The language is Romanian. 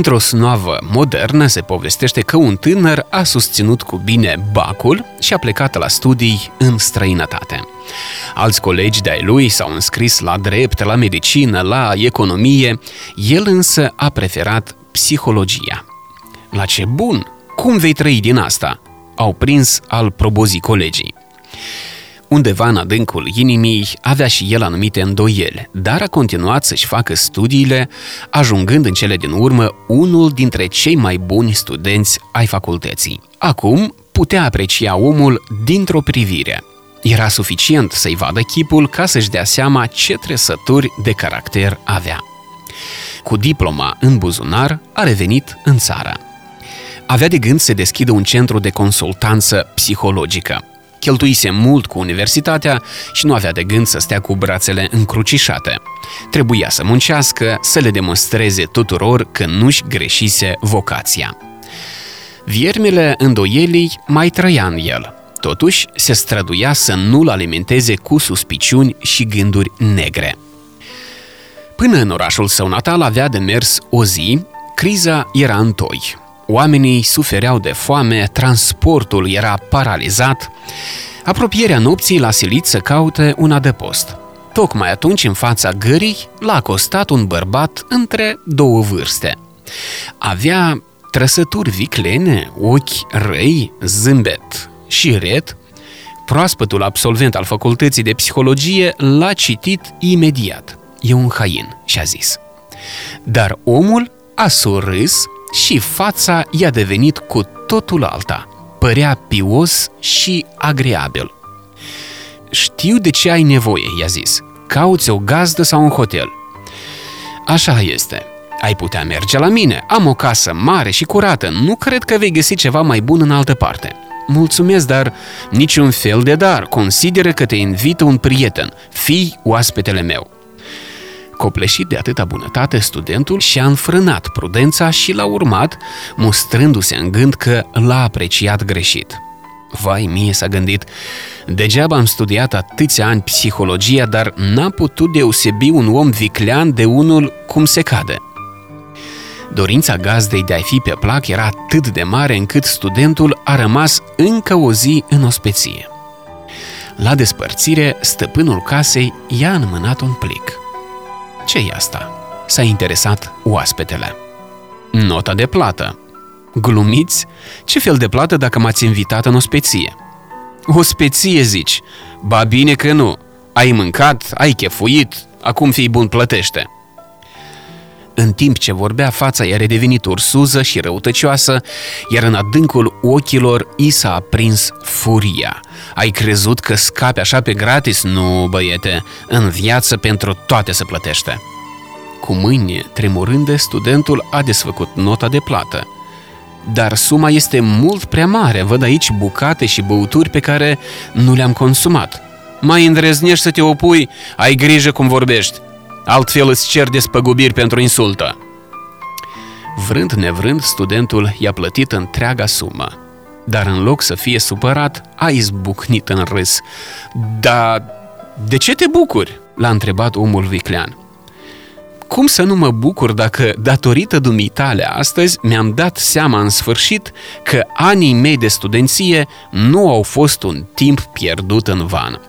Într-o snoavă modernă se povestește că un tânăr a susținut cu bine bacul și a plecat la studii în străinătate. Alți colegi de-ai lui s-au înscris la drept, la medicină, la economie, el însă a preferat psihologia. La ce bun! Cum vei trăi din asta? Au prins al probozii colegii. Undeva în adâncul inimii avea și el anumite îndoieli, dar a continuat să-și facă studiile, ajungând în cele din urmă unul dintre cei mai buni studenți ai facultății. Acum putea aprecia omul dintr-o privire. Era suficient să-i vadă chipul ca să-și dea seama ce trăsături de caracter avea. Cu diploma în buzunar, a revenit în țară. Avea de gând să deschidă un centru de consultanță psihologică. Cheltuise mult cu universitatea și nu avea de gând să stea cu brațele încrucișate. Trebuia să muncească, să le demonstreze tuturor că nu-și greșise vocația. Viermele îndoielii mai trăia în el. Totuși, se străduia să nu-l alimenteze cu suspiciuni și gânduri negre. Până în orașul său natal avea de mers o zi, criza era în toi. Oamenii sufereau de foame, transportul era paralizat. Apropierea nopții l-a silit să caute un adăpost. Tocmai atunci, în fața gării, l-a acostat un bărbat între două vârste. Avea trăsături viclene, ochi răi, zâmbet și ret. Proaspătul absolvent al facultății de psihologie l-a citit imediat. E un hain, și-a zis. Dar omul a surâs și fața i-a devenit cu totul alta. Părea pios și agreabil. Știu de ce ai nevoie, i-a zis. Cauți o gazdă sau un hotel. Așa este. Ai putea merge la mine. Am o casă mare și curată. Nu cred că vei găsi ceva mai bun în altă parte. Mulțumesc, dar niciun fel de dar. Consideră că te invită un prieten. Fii oaspetele meu. Copleșit de atâta bunătate, studentul și-a înfrânat prudența și l-a urmat, mustrându-se în gând că l-a apreciat greșit. Vai mie, s-a gândit, degeaba am studiat atâția ani psihologia, dar n-a putut deosebi un om viclean de unul cum se cade. Dorința gazdei de a fi pe plac era atât de mare încât studentul a rămas încă o zi în ospeție. La despărțire, stăpânul casei i-a înmânat un plic ce e asta? S-a interesat oaspetele. Nota de plată. Glumiți? Ce fel de plată dacă m-ați invitat în ospeție? Ospeție, zici? Ba bine că nu. Ai mâncat, ai chefuit, acum fii bun plătește. În timp ce vorbea, fața i-a redevenit ursuză și răutăcioasă, iar în adâncul ochilor i s-a aprins furia. Ai crezut că scapi așa pe gratis? Nu, băiete, în viață pentru toate se plătește. Cu mâini tremurânde, studentul a desfăcut nota de plată. Dar suma este mult prea mare, văd aici bucate și băuturi pe care nu le-am consumat. Mai îndrăznești să te opui, ai grijă cum vorbești altfel îți cer despăgubiri pentru insultă. Vrând nevrând, studentul i-a plătit întreaga sumă. Dar în loc să fie supărat, a izbucnit în râs. Da, de ce te bucuri?" l-a întrebat omul viclean. Cum să nu mă bucur dacă, datorită dumitale astăzi, mi-am dat seama în sfârșit că anii mei de studenție nu au fost un timp pierdut în van.